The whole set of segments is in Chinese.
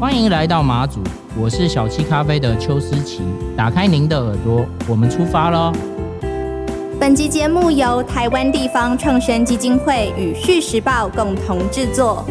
欢迎来到马祖，我是小七咖啡的邱思琪。打开您的耳朵，我们出发喽！本集节目由台湾地方创生基金会与《续时报》共同制作。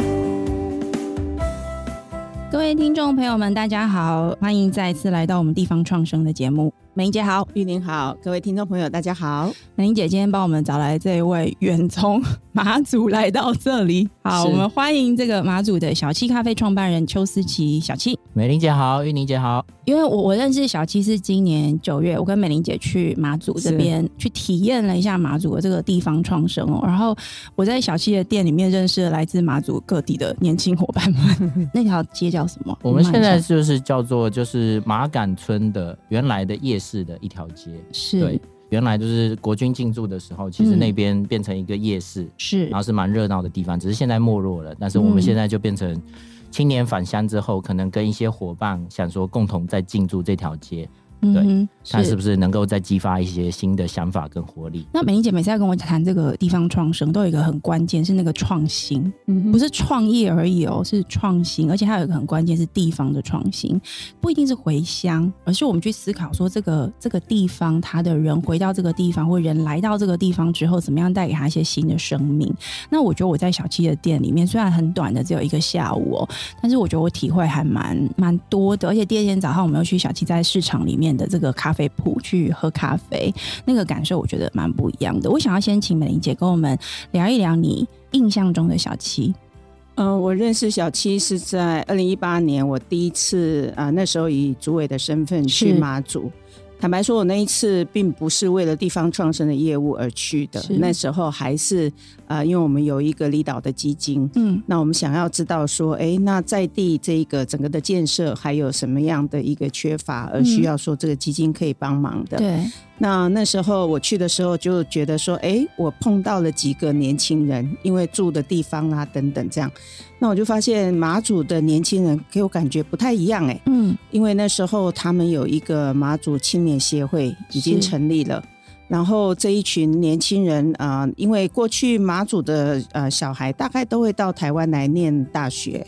各位听众朋友们，大家好，欢迎再次来到我们地方创生的节目。美玲姐好，玉玲好，各位听众朋友大家好。美玲姐今天帮我们找来这一位远从马祖来到这里，好，我们欢迎这个马祖的小七咖啡创办人邱思琪小七。美玲姐好，玉玲姐好。因为我我认识小七是今年九月，我跟美玲姐去马祖这边去体验了一下马祖的这个地方创生哦。然后我在小七的店里面认识了来自马祖各地的年轻伙伴们。那条街叫什么？我们现在就是叫做就是马杆村的原来的夜市。市的一条街是对，原来就是国军进驻的时候，其实那边变成一个夜市，然后是蛮热闹的地方，只是现在没落了。但是我们现在就变成青年返乡之后，可能跟一些伙伴想说共同在进驻这条街。对，嗯、看是不是能够再激发一些新的想法跟活力。那美玲姐每次要跟我谈这个地方创生，都有一个很关键，是那个创新，嗯，不是创业而已哦，是创新，而且还有一个很关键是地方的创新，不一定是回乡，而是我们去思考说这个这个地方，他的人回到这个地方，或人来到这个地方之后，怎么样带给他一些新的生命。那我觉得我在小七的店里面，虽然很短的只有一个下午哦，但是我觉得我体会还蛮蛮多的，而且第二天早上我们又去小七在市场里面。的这个咖啡铺去喝咖啡，那个感受我觉得蛮不一样的。我想要先请美玲姐跟我们聊一聊你印象中的小七。嗯、呃，我认识小七是在二零一八年，我第一次啊、呃，那时候以主委的身份去马祖。坦白说，我那一次并不是为了地方创生的业务而去的，那时候还是呃，因为我们有一个离岛的基金，嗯，那我们想要知道说，哎，那在地这个整个的建设还有什么样的一个缺乏，而需要说这个基金可以帮忙的，对。那那时候我去的时候就觉得说，哎，我碰到了几个年轻人，因为住的地方啊等等这样，那我就发现马祖的年轻人给我感觉不太一样，哎，嗯，因为那时候他们有一个马祖青年协会已经成立了，然后这一群年轻人啊，呃，因为过去马祖的呃小孩大概都会到台湾来念大学。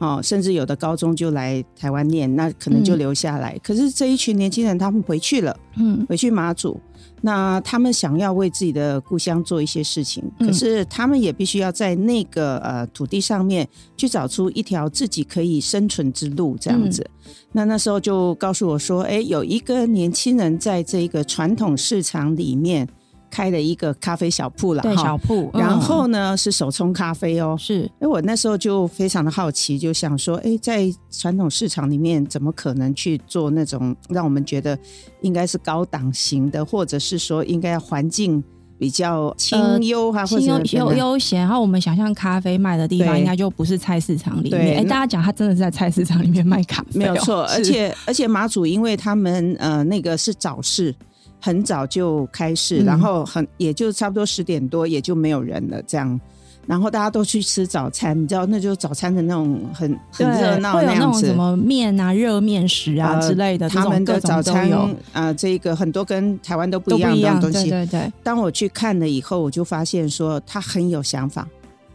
哦，甚至有的高中就来台湾念，那可能就留下来。嗯、可是这一群年轻人，他们回去了，嗯，回去马祖，那他们想要为自己的故乡做一些事情，嗯、可是他们也必须要在那个呃土地上面去找出一条自己可以生存之路，这样子。嗯、那那时候就告诉我说，哎，有一个年轻人在这个传统市场里面。开了一个咖啡小铺了，对，小铺。然后呢，是手冲咖啡哦，是。哎，我那时候就非常的好奇，就想说，哎，在传统市场里面，怎么可能去做那种让我们觉得应该是高档型的，或者是说应该要环境比较清幽哈，或者悠悠闲。然后我们想象咖啡卖的地方，应该就不是菜市场里面。哎，大家讲他真的是在菜市场里面卖咖啡，没有错。而且而且马祖，因为他们呃那个是早市。很早就开市，嗯、然后很也就差不多十点多也就没有人了，这样，然后大家都去吃早餐，你知道，那就是早餐的那种很很热闹，会有那种什么面啊、热面食啊之类的，他们的早餐啊、呃，这个很多跟台湾都不一样的东西。对对对。当我去看了以后，我就发现说他很有想法，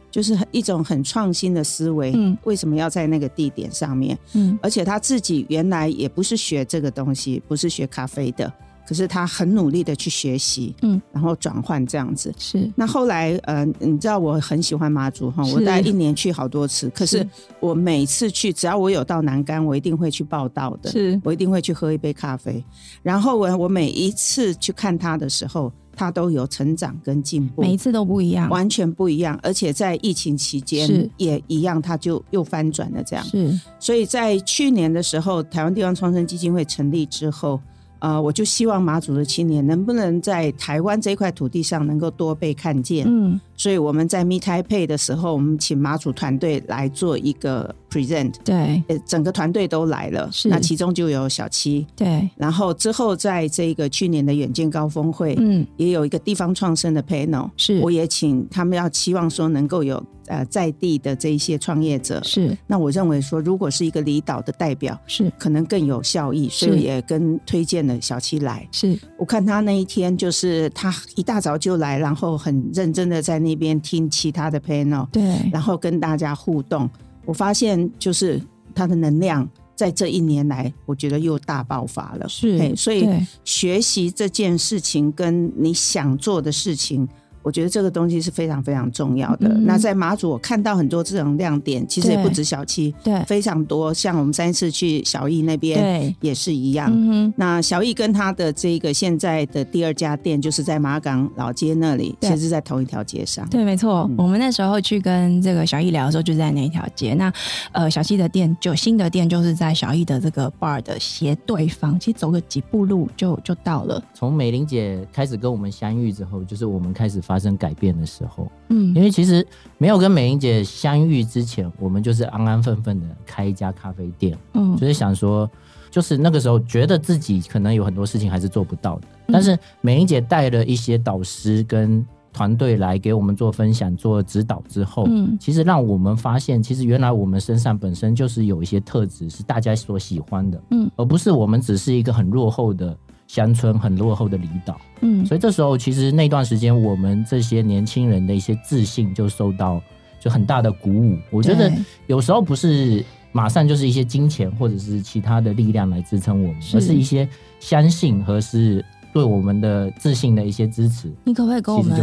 就是一种很创新的思维。嗯。为什么要在那个地点上面？嗯。而且他自己原来也不是学这个东西，不是学咖啡的。可是他很努力的去学习，嗯，然后转换这样子。是。那后来，呃，你知道我很喜欢妈祖哈，我大概一年去好多次。可是我每次去，只要我有到南竿，我一定会去报道的。是。我一定会去喝一杯咖啡。然后我我每一次去看他的时候，他都有成长跟进步。每一次都不一样，完全不一样。而且在疫情期间也一样，他就又翻转了这样。是。所以在去年的时候，台湾地方创生基金会成立之后。呃，我就希望马祖的青年能不能在台湾这块土地上能够多被看见。嗯，所以我们在 Meet Taipei 的时候，我们请马祖团队来做一个 present。对，整个团队都来了，是那其中就有小七。对，然后之后在这个去年的远见高峰会，嗯，也有一个地方创生的 panel。是，我也请他们要期望说能够有。呃，在地的这一些创业者是，那我认为说，如果是一个离岛的代表，是可能更有效益，所以也跟推荐了小七来。是我看他那一天，就是他一大早就来，然后很认真的在那边听其他的 panel，对，然后跟大家互动。我发现就是它的能量在这一年来，我觉得又大爆发了。是，所以学习这件事情跟你想做的事情。我觉得这个东西是非常非常重要的。嗯、那在马祖，我看到很多这种亮点，其实也不止小七，对，非常多。像我们上一次去小艺那边，对，也是一样。嗯、那小艺跟他的这个现在的第二家店，就是在马港老街那里，其实是在同一条街上。对，没错。嗯、我们那时候去跟这个小艺聊的时候，就在那一条街。那呃，小七的店就新的店，就是在小艺的这个 bar 的斜对方，其实走个几步路就就到了。从美玲姐开始跟我们相遇之后，就是我们开始发。发生改变的时候，嗯，因为其实没有跟美英姐相遇之前，我们就是安安分分的开一家咖啡店，嗯，就是想说，就是那个时候觉得自己可能有很多事情还是做不到的，但是美英姐带了一些导师跟团队来给我们做分享、做指导之后，嗯，其实让我们发现，其实原来我们身上本身就是有一些特质是大家所喜欢的，嗯，而不是我们只是一个很落后的。乡村很落后的离岛，嗯，所以这时候其实那段时间，我们这些年轻人的一些自信就受到就很大的鼓舞。我觉得有时候不是马上就是一些金钱或者是其他的力量来支撑我们，而是一些相信和是。对我们的自信的一些支持，你可不可以跟我们？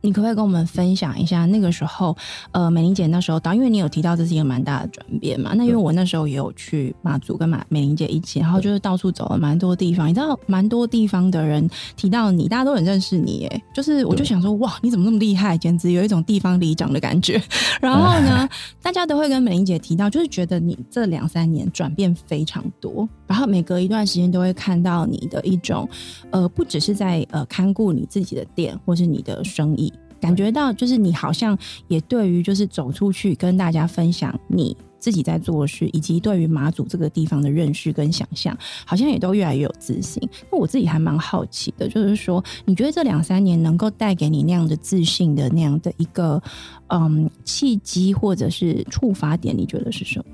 你可不可以跟我们分享一下那个时候？呃，美玲姐那时候到，因为你有提到这是一个蛮大的转变嘛。那因为我那时候也有去马祖跟马美玲姐一起，然后就是到处走了蛮多地方。你知道，蛮多地方的人提到你，大家都很认识你，哎，就是我就想说，哇，你怎么那么厉害？简直有一种地方里长的感觉。然后呢，大家都会跟美玲姐提到，就是觉得你这两三年转变非常多，然后每隔一段时间都会看到你的一种。呃，不只是在呃看顾你自己的店或是你的生意，感觉到就是你好像也对于就是走出去跟大家分享你自己在做的事，以及对于马祖这个地方的认识跟想象，好像也都越来越有自信。那我自己还蛮好奇的，就是说你觉得这两三年能够带给你那样的自信的那样的一个嗯契机或者是触发点，你觉得是什么？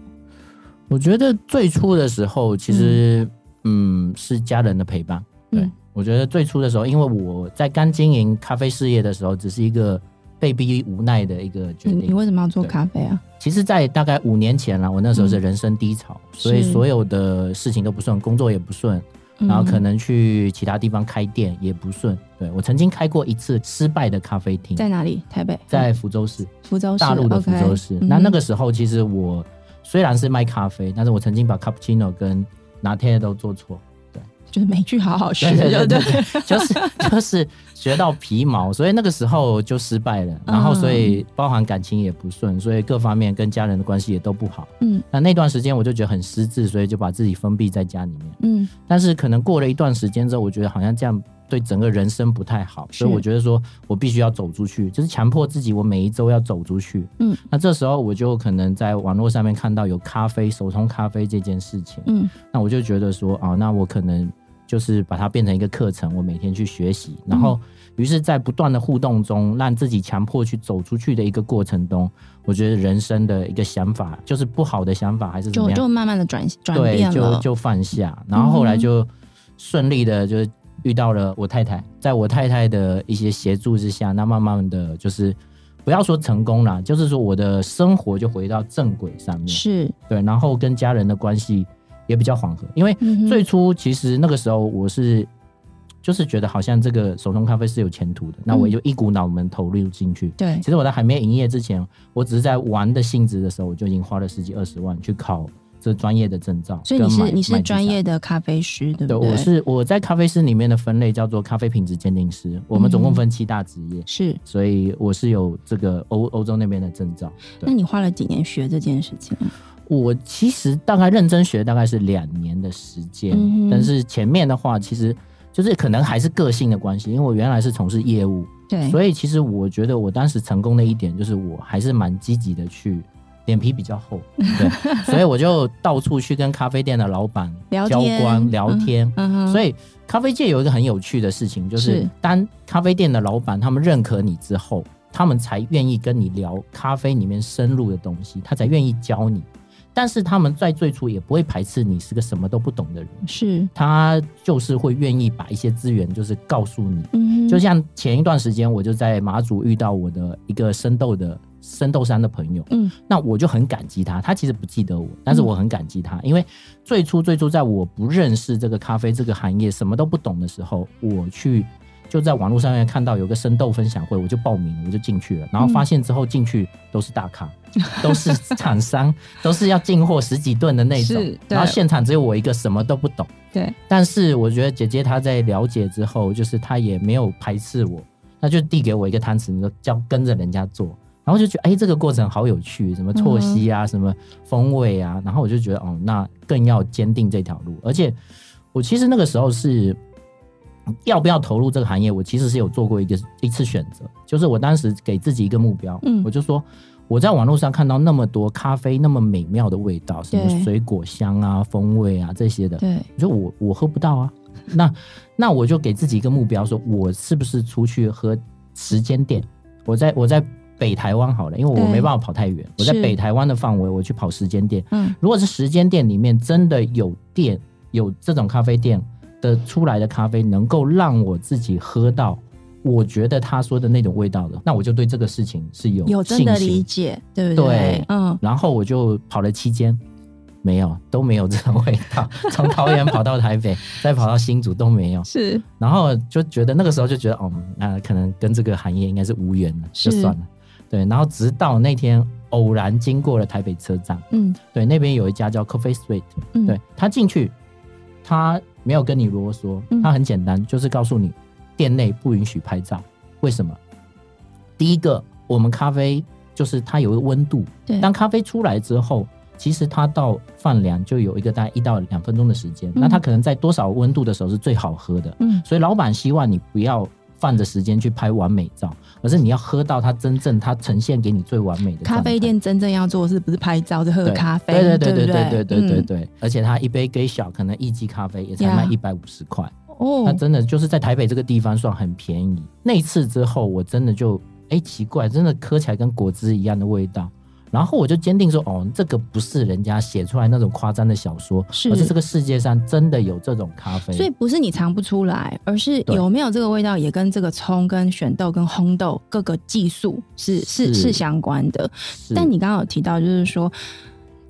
我觉得最初的时候，其实嗯，嗯是家人的陪伴，对。嗯我觉得最初的时候，因为我在刚经营咖啡事业的时候，只是一个被逼无奈的一个决定。你为什么要做咖啡啊？其实，在大概五年前了，我那时候是人生低潮，嗯、所以所有的事情都不顺，工作也不顺，然后可能去其他地方开店也不顺。对，我曾经开过一次失败的咖啡厅，在哪里？台北，在福州市。福州市，大陆的福州市。那、那个时候，其实我虽然是卖咖啡，但是我曾经把 cappuccino 跟拿铁都做错。就是每句好好学，对对对，就是 就是学到皮毛，所以那个时候就失败了，然后所以包含感情也不顺，所以各方面跟家人的关系也都不好。嗯，那那段时间我就觉得很失智，所以就把自己封闭在家里面。嗯，但是可能过了一段时间之后，我觉得好像这样对整个人生不太好，所以我觉得说我必须要走出去，就是强迫自己，我每一周要走出去。嗯，那这时候我就可能在网络上面看到有咖啡手冲咖啡这件事情。嗯，那我就觉得说啊，那我可能。就是把它变成一个课程，我每天去学习，然后于是，在不断的互动中，让自己强迫去走出去的一个过程中，我觉得人生的一个想法，就是不好的想法还是怎么样，就就慢慢的转转变对，就就放下，然后后来就顺利的就遇到了我太太，在我太太的一些协助之下，那慢慢的就是不要说成功了，就是说我的生活就回到正轨上面，是。对，然后跟家人的关系。也比较缓和，因为最初其实那个时候我是就是觉得好像这个手冲咖啡是有前途的，那我就一股脑门投入进去。对，其实我在还没营业之前，我只是在玩的性质的时候，我就已经花了十几二十万去考这专业的证照。所以你是你是专业的咖啡师，对不对？对，我是我在咖啡师里面的分类叫做咖啡品质鉴定师。我们总共分七大职业，是，所以我是有这个欧欧洲那边的证照。那你花了几年学这件事情？我其实大概认真学大概是两年的时间，嗯、但是前面的话其实就是可能还是个性的关系，因为我原来是从事业务，对，所以其实我觉得我当时成功的一点就是我还是蛮积极的去，脸皮比较厚，对，所以我就到处去跟咖啡店的老板交关聊天，嗯、所以咖啡界有一个很有趣的事情，就是。当咖啡店的老板他们认可你之后，他们才愿意跟你聊咖啡里面深入的东西，他才愿意教你。但是他们在最初也不会排斥你是个什么都不懂的人，是。他就是会愿意把一些资源就是告诉你，嗯，就像前一段时间我就在马祖遇到我的一个生豆的生豆山的朋友，嗯，那我就很感激他。他其实不记得我，但是我很感激他，因为最初最初在我不认识这个咖啡这个行业，什么都不懂的时候，我去就在网络上面看到有个生豆分享会，我就报名，我就进去了。然后发现之后进去都是大咖，都是厂商，都是要进货十几吨的那种。然后现场只有我一个什么都不懂。对。但是我觉得姐姐她在了解之后，就是她也没有排斥我。她就递给我一个汤匙，你说叫跟着人家做，然后就觉得哎、欸，这个过程好有趣，什么错息啊，什么风味啊，然后我就觉得哦，那更要坚定这条路。而且我其实那个时候是要不要投入这个行业，我其实是有做过一个一次选择，就是我当时给自己一个目标，嗯，我就说我在网络上看到那么多咖啡那么美妙的味道，什么水果香啊、风味啊这些的，对，我说我我喝不到啊。那那我就给自己一个目标，说我是不是出去喝时间店？我在我在北台湾好了，因为我没办法跑太远。我在北台湾的范围，我去跑时间店。嗯，如果是时间店里面真的有店有这种咖啡店的出来的咖啡，能够让我自己喝到，我觉得他说的那种味道的，那我就对这个事情是有有真的理解，对不对？对，嗯。然后我就跑了七间。没有，都没有这种味道。从桃园跑到台北，再跑到新竹都没有。是，然后就觉得那个时候就觉得，哦，那可能跟这个行业应该是无缘了，就算了。对，然后直到那天偶然经过了台北车站，嗯，对，那边有一家叫 Coffee Street，嗯，对，他进去，他没有跟你啰嗦，它很简单，就是告诉你店内不允许拍照。为什么？第一个，我们咖啡就是它有一个温度，当咖啡出来之后。其实它到放凉就有一个大概一到两分钟的时间，嗯、那它可能在多少温度的时候是最好喝的？嗯，所以老板希望你不要放着时间去拍完美照，而是你要喝到它真正它呈现给你最完美的。咖啡店真正要做的是不是拍照，是喝咖啡？对对对对对对对对对。嗯、而且它一杯给小，可能一级咖啡也才卖一百五十块哦，那真的就是在台北这个地方算很便宜。那一次之后，我真的就哎奇怪，真的喝起来跟果汁一样的味道。然后我就坚定说，哦，这个不是人家写出来那种夸张的小说，是而是这个世界上真的有这种咖啡。所以不是你尝不出来，而是有没有这个味道，也跟这个葱、跟选豆、跟烘豆各个技术是是是，相关的。但你刚刚有提到，就是说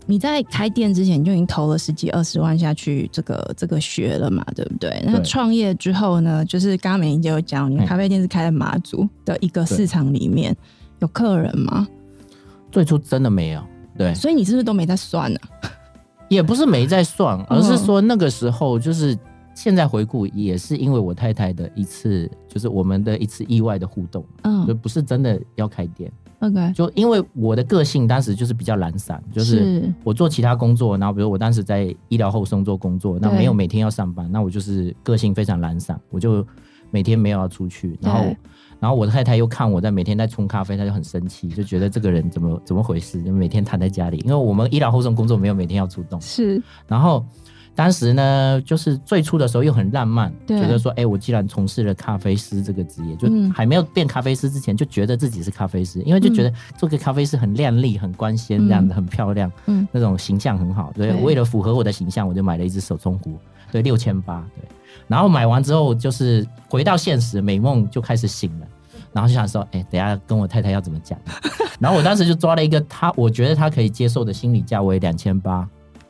你在开店之前就已经投了十几二十万下去这个这个学了嘛，对不对？那创业之后呢，就是刚刚美玲姐有讲，你咖啡店是开在马祖的一个市场里面，有客人吗？最初真的没有，对，所以你是不是都没在算呢？也不是没在算，而是说那个时候就是现在回顾，也是因为我太太的一次，就是我们的一次意外的互动，嗯，就不是真的要开店，OK，就因为我的个性当时就是比较懒散，就是。我做其他工作，然后比如我当时在医疗后送做工作，那没有每天要上班，那我就是个性非常懒散，我就每天没有要出去，然后。然后我的太太又看我在每天在冲咖啡，她就很生气，就觉得这个人怎么怎么回事，就每天躺在家里。因为我们医疗后送工作没有每天要出动。是。然后当时呢，就是最初的时候又很浪漫，对觉得说，哎，我既然从事了咖啡师这个职业，就还没有变咖啡师之前，就觉得自己是咖啡师，因为就觉得做个咖啡师很靓丽、很光鲜，这样的很漂亮，嗯，那种形象很好。所以为了符合我的形象，我就买了一只手冲壶，对，六千八，对。然后买完之后，就是回到现实，美梦就开始醒了。然后就想说，哎、欸，等下跟我太太要怎么讲？然后我当时就抓了一个他，我觉得他可以接受的心理价位两千八，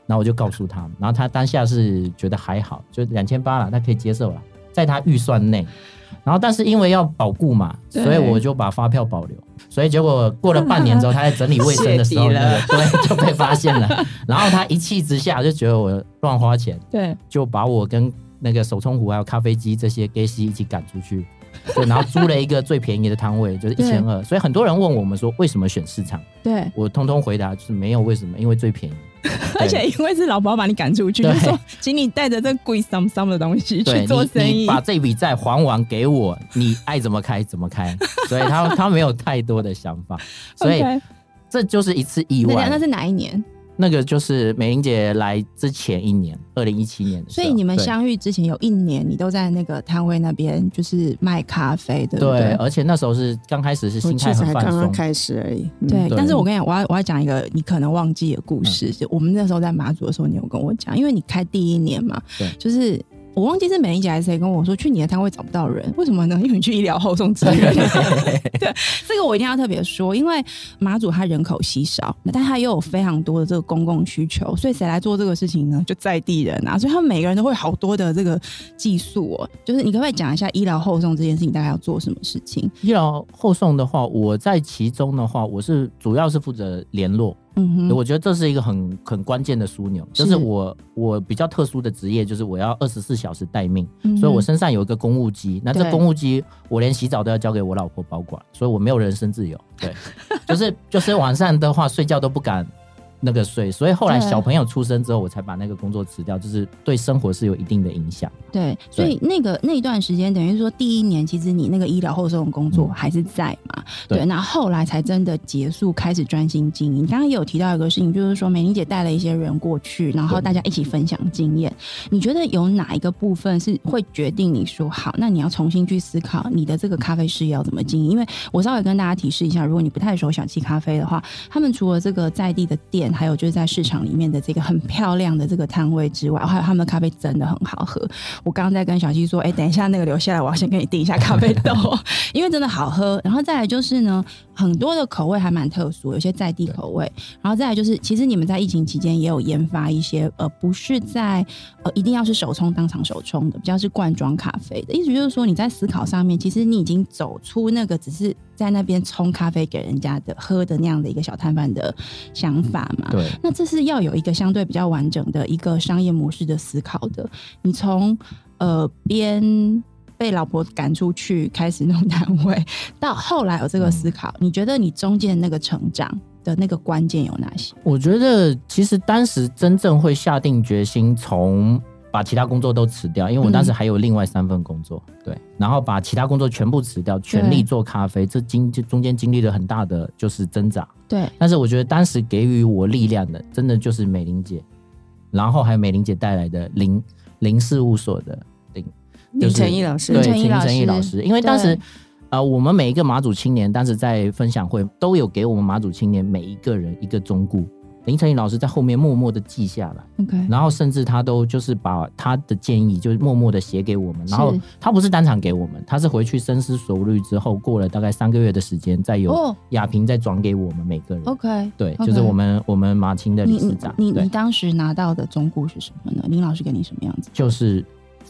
然后我就告诉他，然后他当下是觉得还好，就两千八了，他可以接受了，在他预算内。然后但是因为要保固嘛，所以我就把发票保留。所以结果过了半年之后，他在整理卫生的时候，对，就被发现了。然后他一气之下就觉得我乱花钱，对，就把我跟那个手冲壶还有咖啡机这些给西一起赶出去。对，然后租了一个最便宜的摊位，就是一千二。所以很多人问我们说，为什么选市场？对，我通通回答就是没有为什么，因为最便宜，而且因为是老婆把你赶出去，说请你带着这贵桑桑的东西去做生意，把这笔债还完给我，你爱怎么开怎么开。所以他他没有太多的想法，所以这就是一次意外。那是哪一年？那个就是美玲姐来之前一年，二零一七年的时候。所以你们相遇之前有一年，你都在那个摊位那边，就是卖咖啡的。对，而且那时候是刚开始是心态很放松，刚刚开始而已。嗯、对，但是我跟你讲，我要我要讲一个你可能忘记的故事。嗯、就我们那时候在马祖的时候，你有跟我讲，因为你开第一年嘛，对，就是我忘记是美伶姐还是谁跟我说，去你的摊位找不到人，为什么呢？因为你去医疗后送支援。对，这个我一定要特别说，因为马祖它人口稀少，但它又有非常多的这个公共需求，所以谁来做这个事情呢？就在地人啊，所以他们每个人都会好多的这个技术哦。就是你可不可以讲一下医疗后送这件事情大概要做什么事情？医疗后送的话，我在其中的话，我是主要是负责联络。嗯哼，我觉得这是一个很很关键的枢纽，就是我我比较特殊的职业，就是我要二十四小时待命，嗯，所以我身上有一个公务机，那这公务机我连洗澡都要交给我老婆保管，所以我没有人身自由，对，就是就是晚上的话睡觉都不敢。那个税，所以后来小朋友出生之后，我才把那个工作辞掉，就是对生活是有一定的影响。对，所以那个那段时间，等于说第一年，其实你那个医疗后送工作还是在嘛？嗯、对，那后来才真的结束，开始专心经营。刚刚也有提到一个事情，就是说美玲姐带了一些人过去，然后大家一起分享经验。你觉得有哪一个部分是会决定你说好？那你要重新去思考你的这个咖啡事业要怎么经营？因为我稍微跟大家提示一下，如果你不太熟小七咖啡的话，他们除了这个在地的店。还有就是在市场里面的这个很漂亮的这个摊位之外，还有他们的咖啡真的很好喝。我刚刚在跟小七说，哎、等一下那个留下来，我要先给你订一下咖啡豆，因为真的好喝。然后再来就是呢，很多的口味还蛮特殊，有些在地口味。然后再来就是，其实你们在疫情期间也有研发一些，呃，不是在呃一定要是手冲当场手冲的，比较是罐装咖啡的。意思就是说，你在思考上面，其实你已经走出那个只是。在那边冲咖啡给人家的喝的那样的一个小摊贩的想法嘛？对，那这是要有一个相对比较完整的一个商业模式的思考的。你从呃边被老婆赶出去开始弄单位，到后来有这个思考，嗯，你觉得你中间那个成长的那个关键有哪些？我觉得其实当时真正会下定决心从。把其他工作都辞掉，因为我当时还有另外三份工作，嗯、对，然后把其他工作全部辞掉，全力做咖啡，这经这中间经历了很大的就是挣扎，对。但是我觉得当时给予我力量的，真的就是美玲姐，然后还有美玲姐带来的零零事务所的林，就是陈毅老师，对，陈毅老师，因为当时啊、呃，我们每一个马祖青年，当时在分享会都有给我们马祖青年每一个人一个忠告。林成义老师在后面默默的记下来，OK，然后甚至他都就是把他的建议就是默默的写给我们，然后他不是当场给我们，他是回去深思熟虑之后，过了大概三个月的时间，再由亚萍再转给我们每个人，OK，对，okay. 就是我们我们马青的理事长，你你，你当时拿到的忠告是什么呢？林老师给你什么样子？就是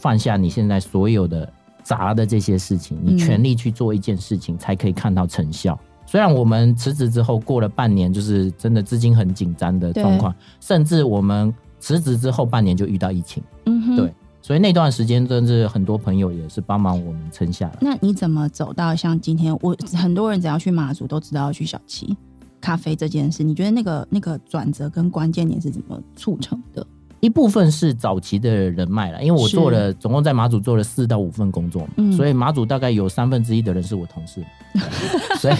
放下你现在所有的杂的这些事情，你全力去做一件事情，才可以看到成效。嗯虽然我们辞职之后过了半年，就是真的资金很紧张的状况，甚至我们辞职之后半年就遇到疫情，嗯哼，对，所以那段时间真的是很多朋友也是帮忙我们撑下来。那你怎么走到像今天？我很多人只要去马祖都知道要去小七咖啡这件事，你觉得那个那个转折跟关键点是怎么促成的？一部分是早期的人脉了，因为我做了总共在马祖做了四到五份工作嘛，嗯，所以马祖大概有三分之一的人是我同事，所以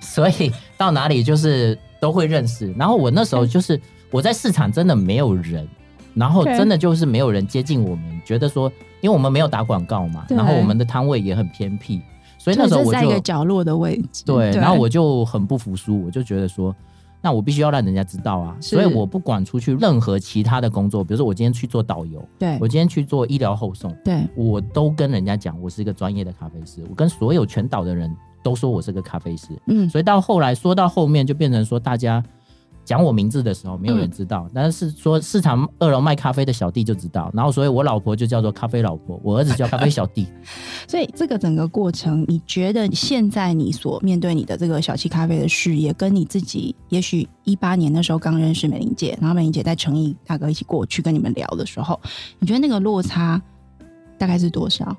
所以到哪里就是都会认识。然后我那时候就是我在市场真的没有人，然后真的就是没有人接近我们，觉得说因为我们没有打广告嘛，然后我们的摊位也很偏僻，所以那时候我就在一个角落的位置，对，然后我就很不服输，我就觉得说。那我必须要让人家知道啊，所以我不管出去任何其他的工作，比如说我今天去做导游，对，我今天去做医疗后送，对，我都跟人家讲我是一个专业的咖啡师，我跟所有全岛的人都说我是个咖啡师，嗯，所以到后来说到后面就变成说大家。讲我名字的时候，没有人知道，嗯，但是说市场二楼卖咖啡的小弟就知道，然后所以我老婆就叫做咖啡老婆，我儿子叫咖啡小弟。所以这个整个过程，你觉得现在你所面对你的这个小七咖啡的事业，跟你自己也许一八年的时候刚认识美玲姐，然后美玲姐带诚毅大哥一起过去跟你们聊的时候，你觉得那个落差大概是多少？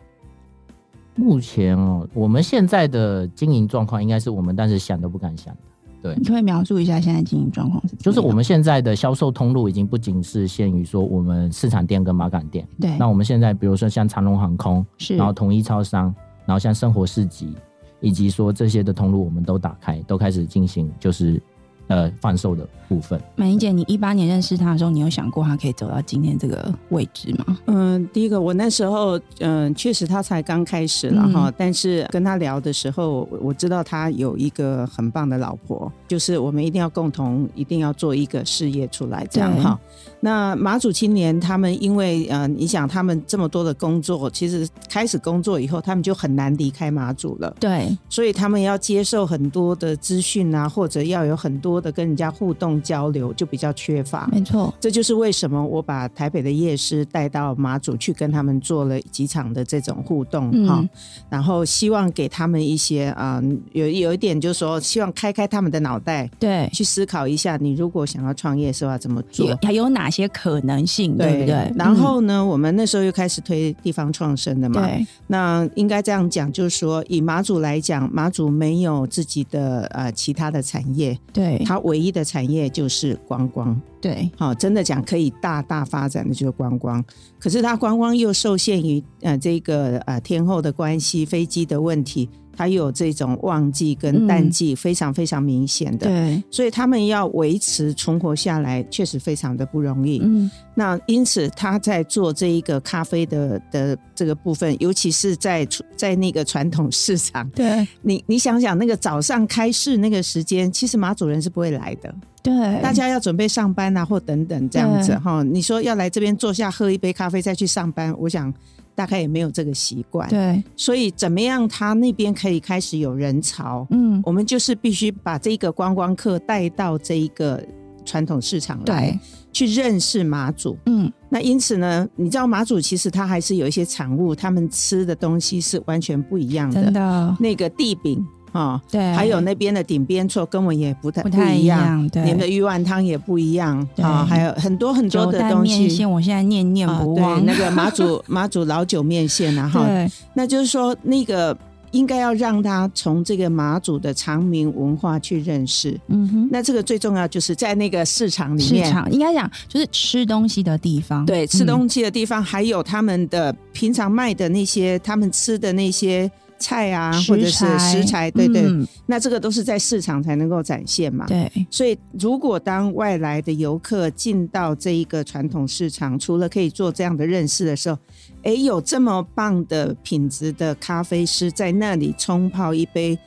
目前哦，我们现在的经营状况，应该是我们当时想都不敢想的。对，你可，可以描述一下现在经营状况是？就是我们现在的销售通路已经不仅是限于说我们市场店跟马港店。对。那我们现在比如说像长隆航空，是，然后统一超商，然后像生活市集，以及说这些的通路我们都打开，都开始进行就是呃贩售的部分。美伶姐，你一八年认识他的时候，你有想过他可以走到今天这个位置吗？嗯，第一个我那时候嗯确实他才刚开始了哈，嗯、但是跟他聊的时候，我知道他有一个很棒的老婆，就是我们一定要共同一定要做一个事业出来这样哈。那马祖青年他们因为呃，你想他们这么多的工作，其实开始工作以后，他们就很难离开马祖了。对，所以他们要接受很多的资讯啊，或者要有很多的跟人家互动交流，就比较缺乏。没错，这就是为什么我把台北的夜师带到马祖去跟他们做了几场的这种互动哈，嗯、然后希望给他们一些啊、呃，有有一点就是说，希望开开他们的脑袋，对，去思考一下，你如果想要创业是要怎么做，还有哪些可能性，对，对不对？然后呢，嗯、我们那时候又开始推地方创生的嘛。对。那应该这样讲，就是说，以马祖来讲，马祖没有自己的呃其他的产业，对，它唯一的产业就是观光。对。好，真的讲可以大大发展的就是观光，可是它观光又受限于呃这个呃天后的关系，飞机的问题。它有这种旺季跟淡季非常非常明显的，对，所以他们要维持存活下来，确实非常的不容易。嗯，那因此他在做这一个咖啡的的这个部分，尤其是在在那个传统市场，对，你你想想那个早上开市那个时间，其实马主人是不会来的，对，大家要准备上班啊或等等这样子哈。你说要来这边坐下喝一杯咖啡再去上班，我想。大概也没有这个习惯，对，所以怎么样，他那边可以开始有人潮？嗯，我们就是必须把这个观光客带到这一个传统市场来，对去认识马祖。嗯，那因此呢，你知道马祖其实它还是有一些产物，他们吃的东西是完全不一样的。真的，那个地饼。哦，对，还有那边的顶边错跟我们也不太不太一样，对，你们的鱼丸汤也不一样，啊，还有很多很多的东西。面线，我现在念念不忘。那个 马祖马祖老酒面线啊，哈，对，那就是说那个应该要让他从这个马祖的长民文化去认识。嗯哼，那这个最重要就是在那个市场里面，市场应该讲就是吃东西的地方，对，吃东西的地方，还有他们的平常卖的那些他们吃的那些。菜啊，或者是食材，对对，嗯、那这个都是在市场才能够展现嘛。对，所以如果当外来的游客进到这一个传统市场，除了可以做这样的认识的时候，哎，有这么棒的品质的咖啡师在那里冲泡一杯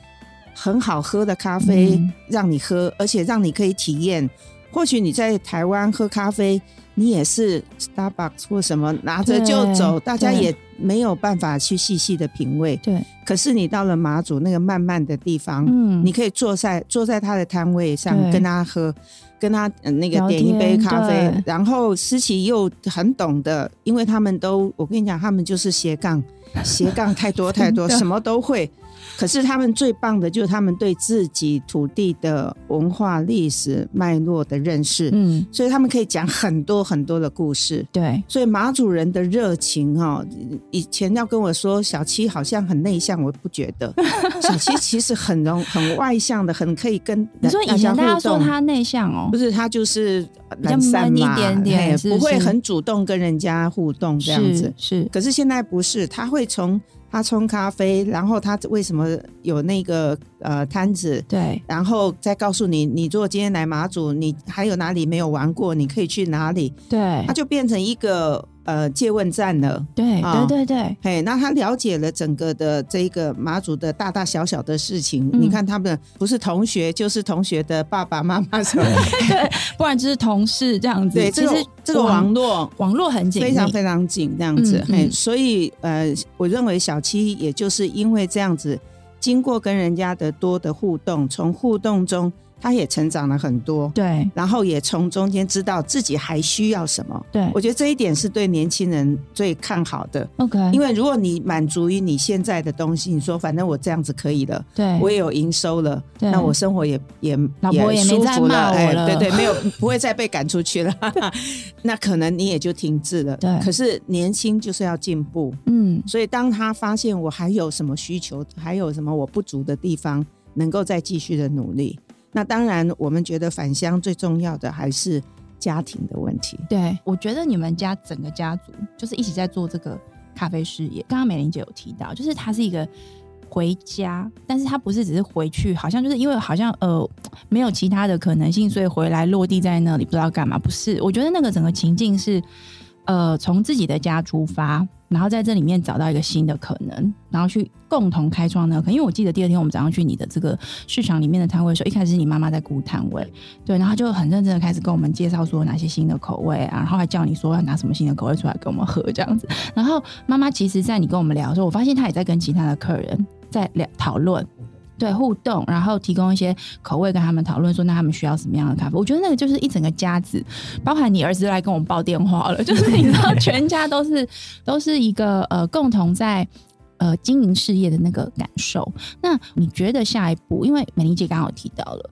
很好喝的咖啡让你喝，嗯、而且让你可以体验。或许你在台湾喝咖啡，你也是 Starbucks 或什么拿着就走，大家也。没有办法去细细的品味，对。可是你到了马祖那个慢慢的地方，嗯，你可以坐在坐在他的摊位上，跟他喝，跟他那个点一杯咖啡，然后思琪又很懂得，因为他们都，我跟你讲，他们就是斜杠，斜杠太多太多，什么都会。可是他们最棒的就是他们对自己土地的文化历史脉络的认识，嗯，所以他们可以讲很多很多的故事，对。所以马祖人的热情哈，以前要跟我说小七好像很内向，我不觉得，小七其实很容很外向的，很可以跟你说以前大家说他内向哦，不是他就是懒散嘛，一点点，不会很主动跟人家互动这样子，是。可是现在不是，他会从。他冲咖啡，然后他为什么有那个呃摊子？对，然后再告诉你，你如果今天来马祖，你还有哪里没有玩过？你可以去哪里？对，他就变成一个。呃，借问站了，对，对对对，嘿，那他了解了整个的这一个马祖的大大小小的事情。嗯、你看，他们不是同学，就是同学的爸爸妈妈什么，对，不然就是同事这样子。对，其实这个网络网络很紧，非常非常紧这样子。嗯嗯、嘿，所以呃，我认为小七也就是因为这样子，经过跟人家的多的互动，从互动中。他也成长了很多，对，然后也从中间知道自己还需要什么，对，我觉得这一点是对年轻人最看好的。OK，因为如果你满足于你现在的东西，你说反正我这样子可以了，对，我也有营收了，对，那我生活也也也没再骂我了，对对，没有 不会再被赶出去了，那可能你也就停滞了。对，可是年轻就是要进步，嗯，所以当他发现我还有什么需求，还有什么我不足的地方，能够再继续的努力。那当然，我们觉得返乡最重要的还是家庭的问题。对，我觉得你们家整个家族就是一起在做这个咖啡事业。刚刚美玲姐有提到，就是它是一个回家，但是他不是只是回去，好像就是因为好像呃没有其他的可能性，所以回来落地在那里不知道干嘛。不是，我觉得那个整个情境是呃从自己的家出发。然后在这里面找到一个新的可能，然后去共同开创那个可。因为我记得第二天我们早上去你的这个市场里面的摊位的时候，一开始是你妈妈在顾摊位，对，然后就很认真的开始跟我们介绍说哪些新的口味啊，然后还叫你说要拿什么新的口味出来给我们喝这样子。然后妈妈其实，在你跟我们聊的时候，我发现她也在跟其他的客人在聊讨论。对，互动，然后提供一些口味跟他们讨论，说那他们需要什么样的咖啡？我觉得那个就是一整个家子，包含你儿子来跟我们报电话了，就是你知道，全家都是都是一个呃共同在呃经营事业的那个感受。那你觉得下一步？因为美玲姐刚刚有提到了。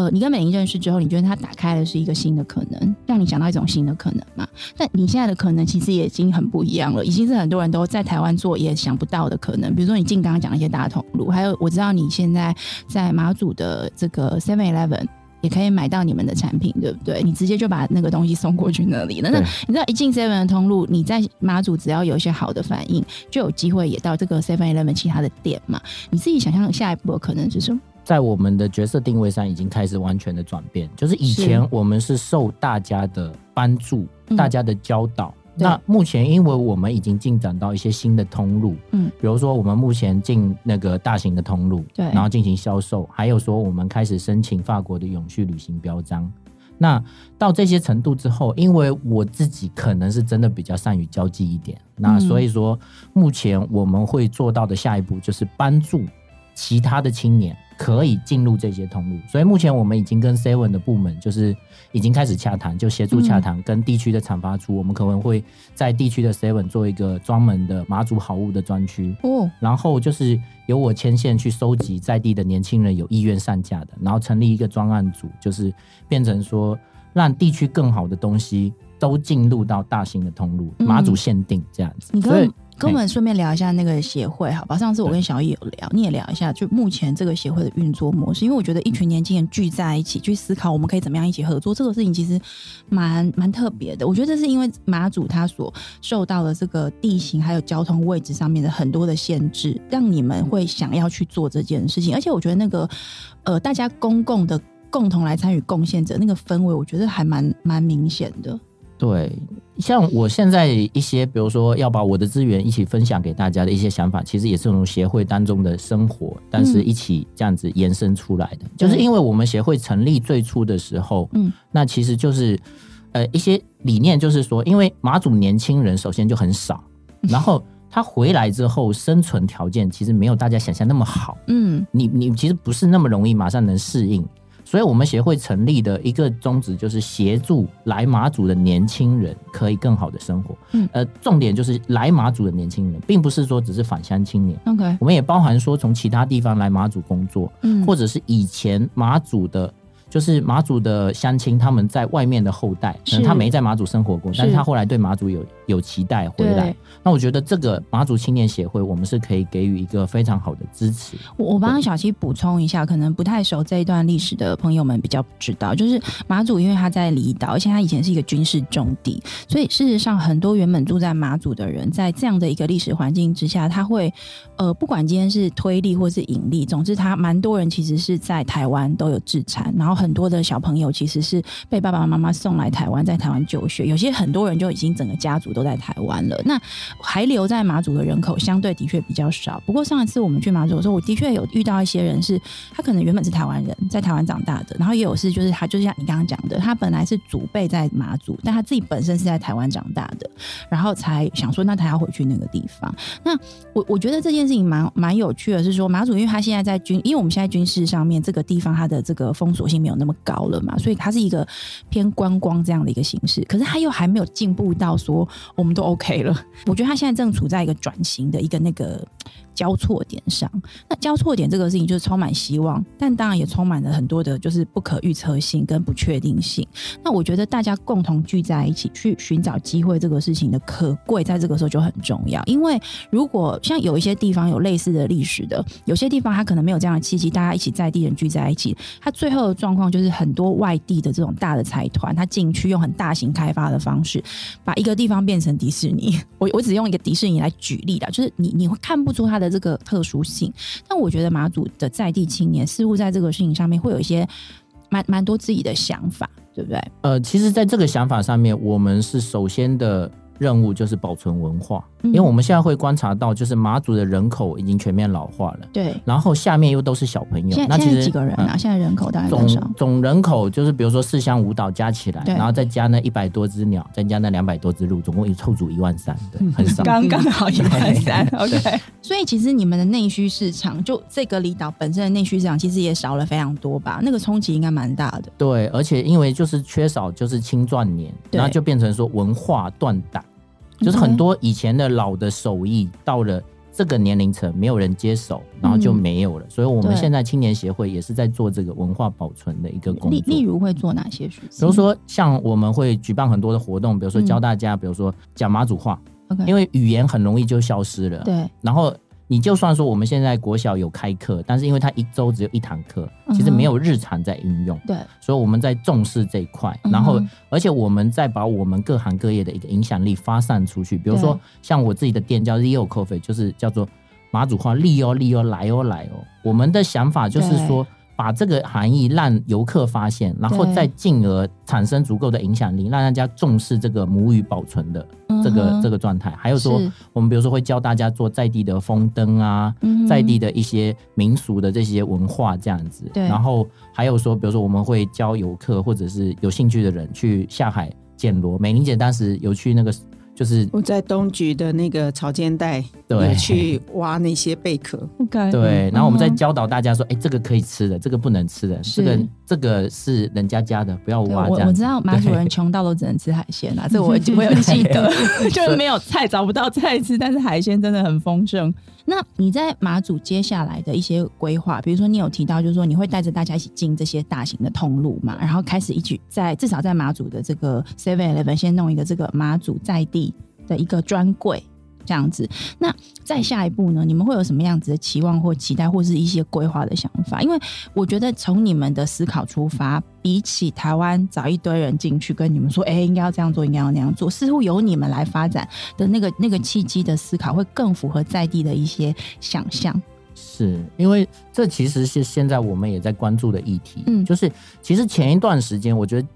呃，你跟美玲认识之后，你觉得他打开的是一个新的可能，让你想到一种新的可能嘛？但你现在的可能其实也已经很不一样了，已经是很多人都在台湾做也想不到的可能。比如说你进刚刚讲的一些大通路，还有我知道你现在在马祖的这个 Seven Eleven 也可以买到你们的产品，对不对？你直接就把那个东西送过去那里了。那你知道一进 Seven 的通路，你在马祖只要有一些好的反应，就有机会也到这个 Seven Eleven 其他的店嘛？你自己想象下一步的可能是什么？在我们的角色定位上，已经开始完全的转变。就是以前我们是受大家的帮助、大家的教导。那目前，因为我们已经进展到一些新的通路，嗯，比如说我们目前进那个大型的通路，对，然后进行销售，还有说我们开始申请法国的永续旅行标章。那到这些程度之后，因为我自己可能是真的比较善于交际一点，那所以说目前我们会做到的下一步就是帮助其他的青年。可以进入这些通路，所以目前我们已经跟 Seven 的部门就是已经开始洽谈，就协助洽谈跟地区的厂发处，我们可能会在地区的 Seven 做一个专门的马祖好物的专区。哦，然后就是由我牵线去收集在地的年轻人有意愿上架的，然后成立一个专案组，就是变成说让地区更好的东西都进入到大型的通路，马祖限定这样子，所以。跟我们顺便聊一下那个协会，好吧？上次我跟小易有聊，你也聊一下，就目前这个协会的运作模式。因为我觉得一群年轻人聚在一起去思考，我们可以怎么样一起合作，这个事情其实蛮蛮特别的。我觉得这是因为马祖它所受到的这个地形还有交通位置上面的很多的限制，让你们会想要去做这件事情。而且我觉得那个呃，大家公共的共同来参与贡献者那个氛围，我觉得还蛮蛮明显的。对，像我现在一些，比如说要把我的资源一起分享给大家的一些想法，其实也是从协会当中的生活，但是一起这样子延伸出来的。嗯、就是因为我们协会成立最初的时候，嗯，那其实就是呃一些理念，就是说，因为马祖年轻人首先就很少，然后他回来之后生存条件其实没有大家想象那么好，嗯，你你其实不是那么容易马上能适应。所以，我们协会成立的一个宗旨就是协助来马祖的年轻人可以更好的生活。嗯，呃，重点就是来马祖的年轻人，并不是说只是返乡青年。OK，我们也包含说从其他地方来马祖工作，嗯，或者是以前马祖的。就是马祖的乡亲，他们在外面的后代，可能他没在马祖生活过，但是他后来对马祖有有期待回来。那我觉得这个马祖青年协会，我们是可以给予一个非常好的支持。我我帮小七补充一下，可能不太熟这一段历史的朋友们比较不知道，就是马祖因为他在离岛，而且他以前是一个军事重地，所以事实上很多原本住在马祖的人，在这样的一个历史环境之下，他会呃，不管今天是推力或是引力，总之他蛮多人其实是在台湾都有置产，然后。很多的小朋友其实是被爸爸妈妈送来台湾，在台湾就学。有些很多人就已经整个家族都在台湾了。那还留在马祖的人口相对的确比较少。不过上一次我们去马祖的时候，我的确有遇到一些人是，他可能原本是台湾人，在台湾长大的，然后也有是就是他就是像你刚刚讲的，他本来是祖辈在马祖，但他自己本身是在台湾长大的，然后才想说那他要回去那个地方。那我我觉得这件事情蛮蛮有趣的，是说马祖因为他现在在军，因为我们现在军事上面这个地方它的这个封锁性没有。那么高了嘛？所以它是一个偏观光这样的一个形式，可是它又还没有进步到说我们都 OK 了。我觉得他现在正处在一个转型的一个那个。交错点上，那交错点这个事情就是充满希望，但当然也充满了很多的，就是不可预测性跟不确定性。那我觉得大家共同聚在一起去寻找机会，这个事情的可贵，在这个时候就很重要。因为如果像有一些地方有类似的历史的，有些地方它可能没有这样的契机，大家一起在地人聚在一起，它最后的状况就是很多外地的这种大的财团，它进去用很大型开发的方式，把一个地方变成迪士尼。我我只用一个迪士尼来举例的，就是你你会看不出它的这个特殊性。但我觉得马祖的在地青年似乎在这个事情上面会有一些蛮蛮多自己的想法，对不对？呃，其实，在这个想法上面，我们是首先的。任务就是保存文化，因为我们现在会观察到，就是马祖的人口已经全面老化了。对，然后下面又都是小朋友。那其实几个人啊？现在人口大概多少？总总人口就是比如说四乡五岛加起来，然后再加那一百多只鸟，再加那两百多只鹿，总共一凑足一万三，对，很少，刚刚好一万三。OK，所以其实你们的内需市场，就这个离岛本身的内需市场，其实也少了非常多吧？那个冲击应该蛮大的。对，而且因为就是缺少就是青壮年，然后就变成说文化断档。就是很多以前的老的手艺，到了这个年龄层，没有人接手，然后就没有了。嗯、所以我们现在青年协会也是在做这个文化保存的一个工作。例例如会做哪些事情？比如说，像我们会举办很多的活动，比如说教大家，嗯、比如说讲马祖话.因为语言很容易就消失了。对，然后。你就算说我们现在国小有开课，但是因为它一周只有一堂课，其实没有日常在运用。对、嗯，所以我们在重视这一块，然后而且我们在把我们各行各业的一个影响力发散出去。比如说像我自己的店叫 Leo Coffee，就是叫做马祖话利哦利哦来哦来哦。我们的想法就是说。把这个含义让游客发现，然后再进而产生足够的影响力，让大家重视这个母语保存的这个、嗯、这个状态。还有说，我们比如说会教大家做在地的风灯啊，嗯、在地的一些民俗的这些文化这样子。然后还有说，比如说我们会教游客或者是有兴趣的人去下海捡螺。美玲姐当时有去那个。就是我在东局的那个潮间带，对，去挖那些贝壳。Okay, 对，然后我们在教导大家说，哎、欸，这个可以吃的，这个不能吃的，是这个这个是人家家的，不要挖。我我知道马祖人 穷到都只能吃海鲜啊，这我我有记得，就是没有菜找不到菜吃，但是海鲜真的很丰盛。那你在马祖接下来的一些规划，比如说你有提到，就是说你会带着大家一起进这些大型的通路嘛，然后开始一起在至少在马祖的这个 Seven Eleven 先弄一个这个马祖在地的一个专柜。这样子，那再下一步呢？你们会有什么样子的期望或期待，或是一些规划的想法？因为我觉得从你们的思考出发，比起台湾找一堆人进去跟你们说，哎、欸，应该要这样做，应该要那样做，似乎由你们来发展的那个那个契机的思考，会更符合在地的一些想象。是因为这其实是现在我们也在关注的议题。嗯，就是其实前一段时间，我觉得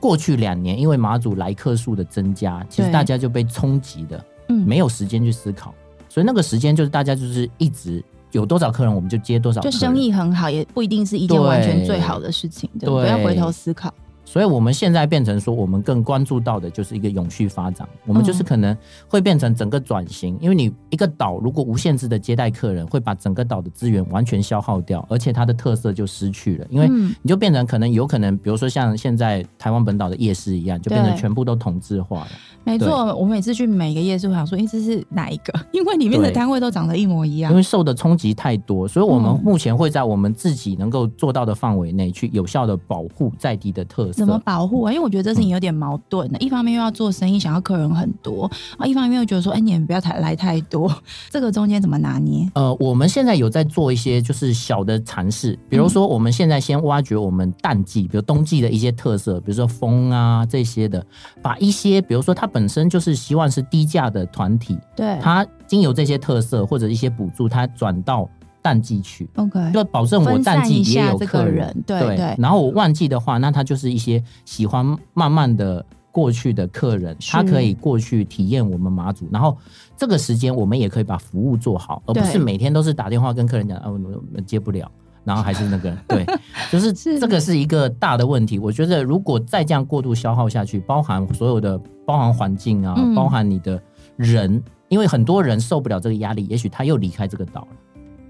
过去两年，因为马祖来客数的增加，其实大家就被冲击的。嗯，没有时间去思考，所以那个时间就是大家就是一直有多少客人我们就接多少客人，就生意很好，也不一定是一件完全最好的事情，对，不要回头思考。所以我们现在变成说，我们更关注到的就是一个永续发展。我们就是可能会变成整个转型，因为你一个岛如果无限制的接待客人，会把整个岛的资源完全消耗掉，而且它的特色就失去了。因为你就变成可能有可能，比如说像现在台湾本岛的夜市一样，就变成全部都同质化了。没错，我每次去每个夜市，我想说，哎，这是哪一个？因为里面的摊位都长得一模一样。因为受的冲击太多，所以我们目前会在我们自己能够做到的范围内，去有效的保护在地的特色。怎么保护啊？因为我觉得这事情有点矛盾的，一方面又要做生意，想要客人很多啊，一方面又觉得说，哎，你们不要太来太多，这个中间怎么拿捏？呃，我们现在有在做一些就是小的尝试，比如说我们现在先挖掘我们淡季，比如冬季的一些特色，比如说风啊这些的，把一些比如说它。本身就是希望是低价的团体，对，它经由这些特色或者一些补助，它转到淡季去，OK，就保证我淡季也有客人，对对，对。然后我旺季的话，那他就是一些喜欢慢慢的过去的客人，他可以过去体验我们马祖，然后这个时间我们也可以把服务做好，而不是每天都是打电话跟客人讲，啊，我们接不了。然后还是那个，对，就是这个是一个大的问题。我觉得如果再这样过度消耗下去，包含所有的，包含环境啊，包含你的人，因为很多人受不了这个压力，也许他又离开这个岛了。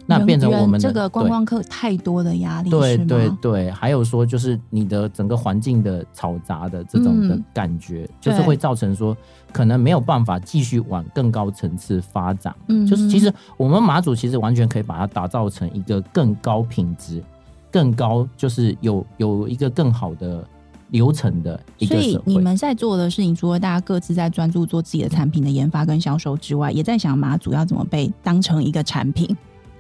那变成我们这个观光客太多的压力，对对对，还有说就是你的整个环境的嘈杂的这种的感觉，嗯、就是会造成说可能没有办法继续往更高层次发展。嗯，就是其实我们马祖其实完全可以把它打造成一个更高品质、更高就是有有一个更好的流程的一个。所以你们在做的事情，除了大家各自在专注做自己的产品的研发跟销售之外，也在想马祖要怎么被当成一个产品。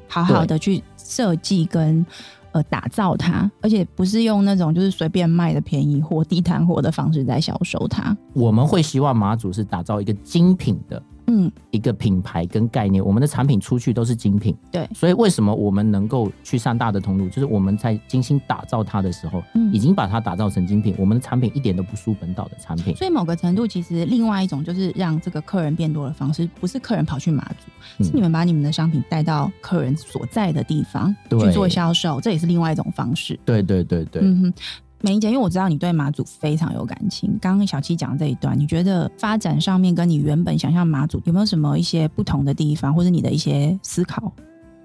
好好的去设计跟呃打造它，而且不是用那种就是随便卖的便宜货、地摊货的方式在销售它。我们会希望马祖是打造一个精品的。嗯，一个品牌跟概念，我们的产品出去都是精品。对，所以为什么我们能够去上大的通路，就是我们在精心打造它的时候，嗯，已经把它打造成精品。我们的产品一点都不输本岛的产品。所以某个程度，其实另外一种就是让这个客人变多的方式，不是客人跑去马祖，嗯，是你们把你们的商品带到客人所在的地方去做销售，这也是另外一种方式。对对对对，嗯哼。美伶姐，因为我知道你对马祖非常有感情。刚刚小七讲这一段，你觉得发展上面跟你原本想象马祖有没有什么一些不同的地方，或者你的一些思考？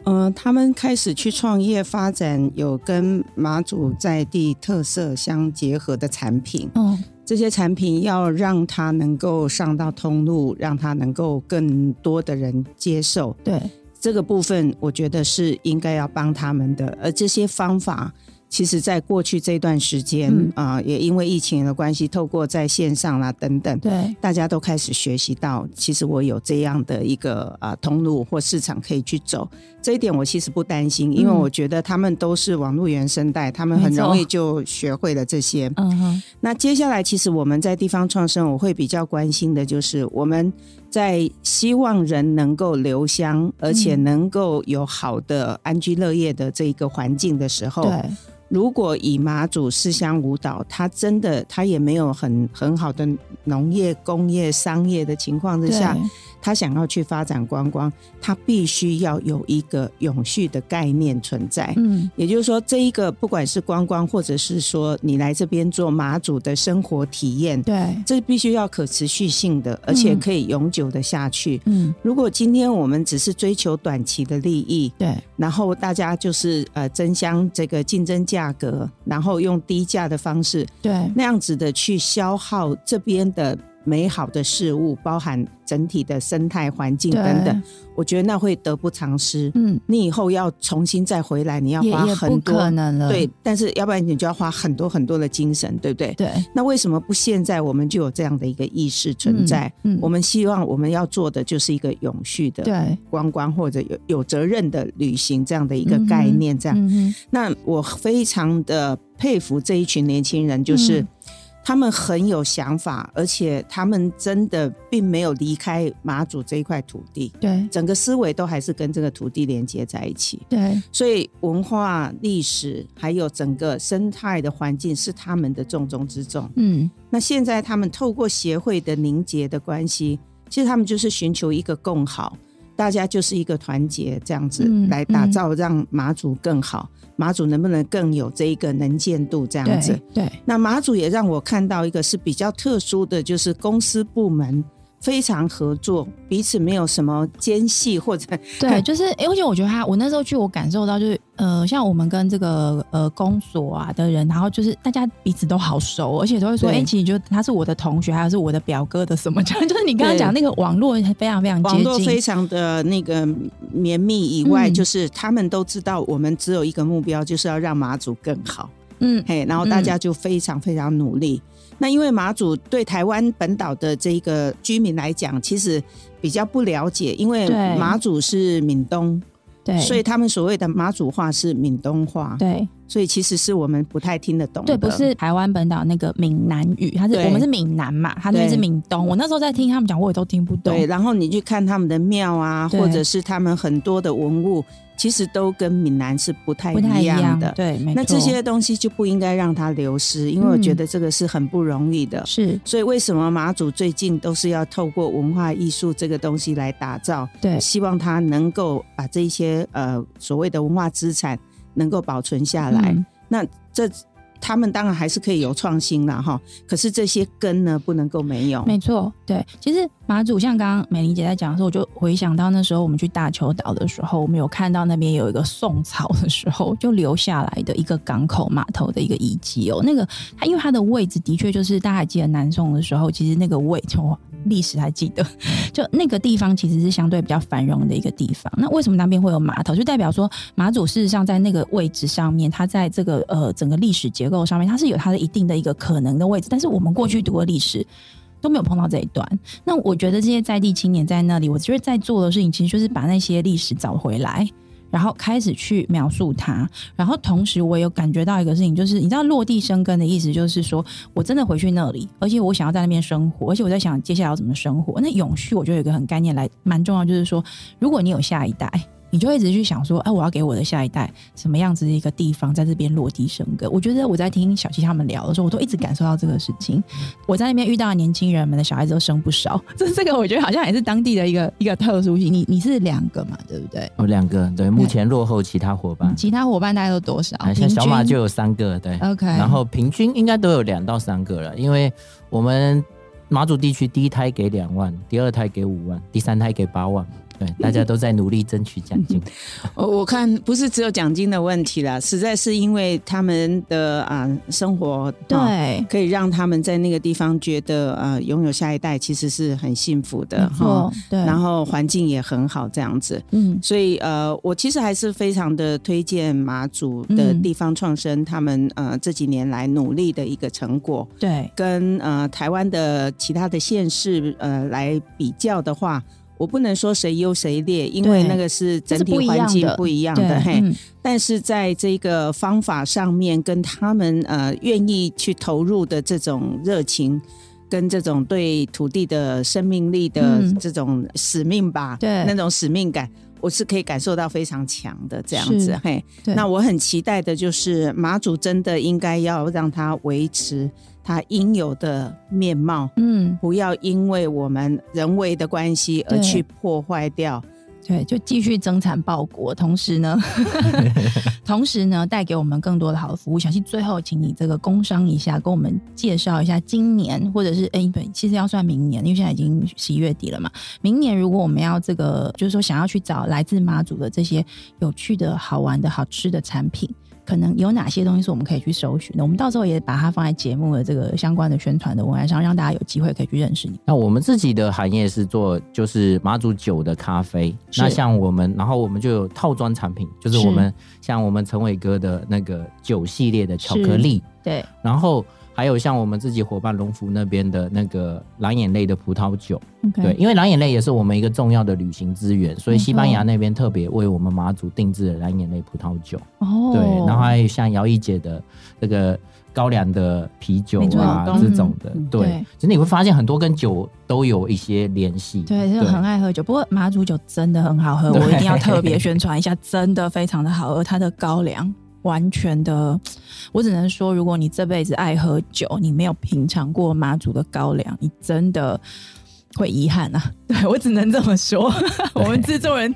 嗯、呃，他们开始去创业发展，有跟马祖在地特色相结合的产品。嗯，这些产品要让它能够上到通路，让它能够更多的人接受。对这个部分，我觉得是应该要帮他们的。而这些方法。其实，在过去这段时间啊、嗯呃，也因为疫情的关系，透过在线上啦等等，对，大家都开始学习到，其实我有这样的一个啊、呃、通路或市场可以去走。这一点我其实不担心，因为我觉得他们都是网络原生代，他们很容易就学会了这些。嗯哼。那接下来，其实我们在地方创生，我会比较关心的就是我们在希望人能够留乡，而且能够有好的安居乐业的这一个环境的时候，对。如果以马祖四乡舞蹈，它真的它也没有很很好的农业、工业、商业的情况之下。他想要去发展观光，他必须要有一个永续的概念存在。嗯，也就是说，这一个不管是观光，或者是说你来这边做马祖的生活体验，对，这必须要可持续性的，而且可以永久的下去。嗯，如果今天我们只是追求短期的利益，对，然后大家就是呃争相这个竞争价格，然后用低价的方式，对，那样子的去消耗这边的。美好的事物，包含整体的生态环境等等，我觉得那会得不偿失。嗯，你以后要重新再回来，你要花很多，可能了。对，但是要不然你就要花很多很多的精神，对不对？对。那为什么不现在我们就有这样的一个意识存在？嗯，嗯，我们希望我们要做的就是一个永续的对观光或者有有责任的旅行这样的一个概念。这样，嗯，那我非常的佩服这一群年轻人，就是。嗯他们很有想法，而且他们真的并没有离开马祖这一块土地，对，整个思维都还是跟这个土地连接在一起，对，所以文化、历史还有整个生态的环境是他们的重中之重。嗯，那现在他们透过协会的凝结的关系，其实他们就是寻求一个共好。大家就是一个团结，这样子来打造，让马祖更好。马祖能不能更有这一个能见度？这样子，对。对，那马祖也让我看到一个是比较特殊的，就是公司部门。非常合作，彼此没有什么间隙或者对，就是，而且我觉得他，我那时候去，我感受到就是，呃，像我们跟这个呃公所啊的人，然后就是大家彼此都好熟，而且都会说，哎、欸，其实就他是我的同学，还是我的表哥的什么，这样，就是你刚刚讲那个网络非常非常接近，网络非常的那个绵密以外，嗯，就是他们都知道我们只有一个目标，就是要让马祖更好，嗯，嘿，然后大家就非常非常努力。嗯那因为马祖对台湾本岛的这个居民来讲，其实比较不了解，因为马祖是闽东，对，所以他们所谓的马祖话是闽东话，对。所以其实是我们不太听得懂的。对，不是台湾本岛那个闽南语，它是我们是闽南嘛，它那边是闽东。我那时候在听他们讲，我也都听不懂。对，然后你去看他们的庙啊，或者是他们很多的文物，其实都跟闽南是不太一样的。对，那这些东西就不应该让它流失，因为我觉得这个是很不容易的。嗯、是。所以为什么马祖最近都是要透过文化艺术这个东西来打造？对，希望它能够把这些呃所谓的文化资产能够保存下来。嗯那这他们当然还是可以有创新啦哈，可是这些根呢不能够没有。没错，对，其实马祖像刚刚美玲姐在讲的时候，我就回想到那时候我们去大邱岛的时候，我们有看到那边有一个宋朝的时候就留下来的一个港口码头的一个遗迹哦。那个它因为它的位置的确就是大家还记得南宋的时候，其实那个位。历史还记得，就那个地方其实是相对比较繁荣的一个地方。那为什么那边会有码头？就代表说马祖事实上在那个位置上面，它在这个呃整个历史结构上面，它是有它的一定的一个可能的位置。但是我们过去读的历史都没有碰到这一段。那我觉得这些在地青年在那里，我觉得在做的事情其实就是把那些历史找回来。然后开始去描述它，然后同时我也有感觉到一个事情，就是你知道落地生根的意思，就是说我真的回去那里，而且我想要在那边生活，而且我在想接下来要怎么生活。那永续，我觉得有一个很概念来蛮重要，就是说如果你有下一代。你就一直去想说，哎、啊，我要给我的下一代什么样子的一个地方，在这边落地生根。我觉得我在听小七他们聊的时候，我都一直感受到这个事情。我在那边遇到的年轻人们的小孩子都生不少，这这个我觉得好像也是当地的一个一个特殊性。你你是两个嘛，对不对？我两个，对，目前落后其他伙伴。其他伙伴大概都多少？像小马就有三个，对，OK。然后平均应该都有两到三个了，因为我们马祖地区第一胎给两万，第二胎给五万，第三胎给八万。对，大家都在努力争取奖金。我 我看不是只有奖金的问题啦，实在是因为他们的啊生活对、哦，可以让他们在那个地方觉得呃拥有下一代其实是很幸福的哈、哦。对，然后环境也很好这样子。嗯，所以呃我其实还是非常的推荐马祖的地方创生他们呃这几年来努力的一个成果。对，跟呃台湾的其他的县市呃来比较的话。我不能说谁优谁劣，因为那个是整体环境不一样的嘿。但是在这个方法上面，跟他们呃愿意去投入的这种热情，跟这种对土地的生命力的这种使命吧，对、嗯、那种使命感，我是可以感受到非常强的这样子嘿。那我很期待的就是马祖真的应该要让它维持。它应有的面貌，嗯，不要因为我们人为的关系而去破坏掉，对，就继续增产报国，同时呢，同时呢，带给我们更多的好的服务。小溪最后，请你这个工商一下，跟我们介绍一下今年，或者是哎，对，其实要算明年，因为现在已经十一月底了嘛。明年如果我们要这个，就是说想要去找来自马祖的这些有趣的好玩的好吃的产品。可能有哪些东西是我们可以去搜寻的？我们到时候也把它放在节目的这个相关的宣传的文案上，让大家有机会可以去认识你。那我们自己的行业是做就是马祖酒的咖啡。那像我们，然后我们就有套装产品，就是我们像我们陈伟哥的那个酒系列的巧克力。对，然后。还有像我们自己伙伴龙福那边的那个蓝眼泪的葡萄酒.对，因为蓝眼泪也是我们一个重要的旅行资源，所以西班牙那边特别为我们马祖定制了蓝眼泪葡萄酒。哦，对，然后还有像姚一姐的这个高粱的啤酒啊这种的，对，其实你会发现很多跟酒都有一些联系。对，就很爱喝酒，不过马祖酒真的很好喝，我一定要特别宣传一下，真的非常的好喝，它的高粱。完全的，我只能说，如果你这辈子爱喝酒，你没有品尝过马祖的高粱，你真的。会遗憾啊，对，我只能这么说。我们制作人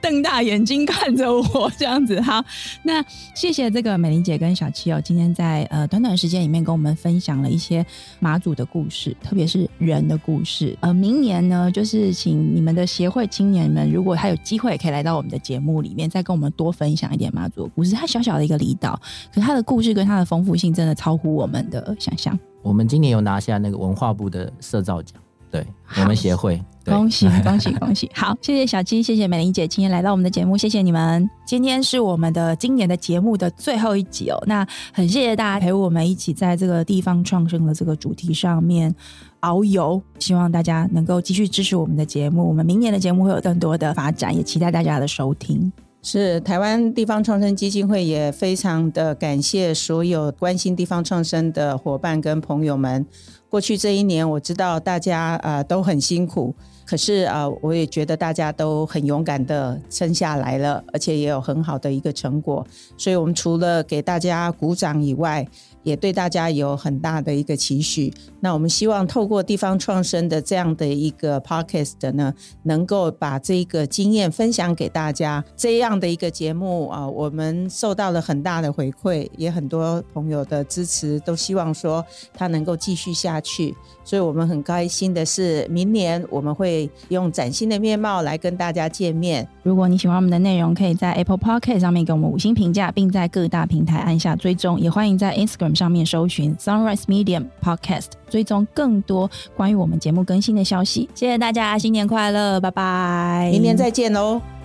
瞪大眼睛看着我，这样子。好，那谢谢这个美玲姐跟小七哦，今天在呃短短时间里面跟我们分享了一些马祖的故事，特别是人的故事。呃，明年呢，就是请你们的协会青年们，如果还有机会，可以来到我们的节目里面，再跟我们多分享一点马祖的故事。它小小的一个离岛，可是它的故事跟它的丰富性，真的超乎我们的想象。我们今年有拿下那个文化部的社造奖。对，我们协会，恭喜恭喜 恭喜！好，谢谢小七，谢谢美玲姐今天来到我们的节目，谢谢你们。今天是我们的今年的节目的最后一集哦，那很谢谢大家陪我们一起在这个地方创生的这个主题上面遨游，希望大家能够继续支持我们的节目，我们明年的节目会有更多的发展，也期待大家的收听。是台湾地方创生基金会也非常的感谢所有关心地方创生的伙伴跟朋友们。过去这一年，我知道大家啊都很辛苦，可是啊、我也觉得大家都很勇敢的撑下来了，而且也有很好的一个成果。所以，我们除了给大家鼓掌以外，也对大家有很大的一个期许。那我们希望透过地方创生的这样的一个 podcast 呢，能够把这个经验分享给大家。这样的一个节目啊，我们受到了很大的回馈，也很多朋友的支持，都希望说它能够继续下去。所以我们很开心的是，明年我们会用崭新的面貌来跟大家见面。如果你喜欢我们的内容，可以在 Apple Podcast 上面给我们五星评价，并在各大平台按下追踪。也欢迎在 Instagram 上面搜寻 Sunrise Medium Podcast，追踪更多关于我们节目更新的消息。谢谢大家，新年快乐，拜拜，明年再见喽。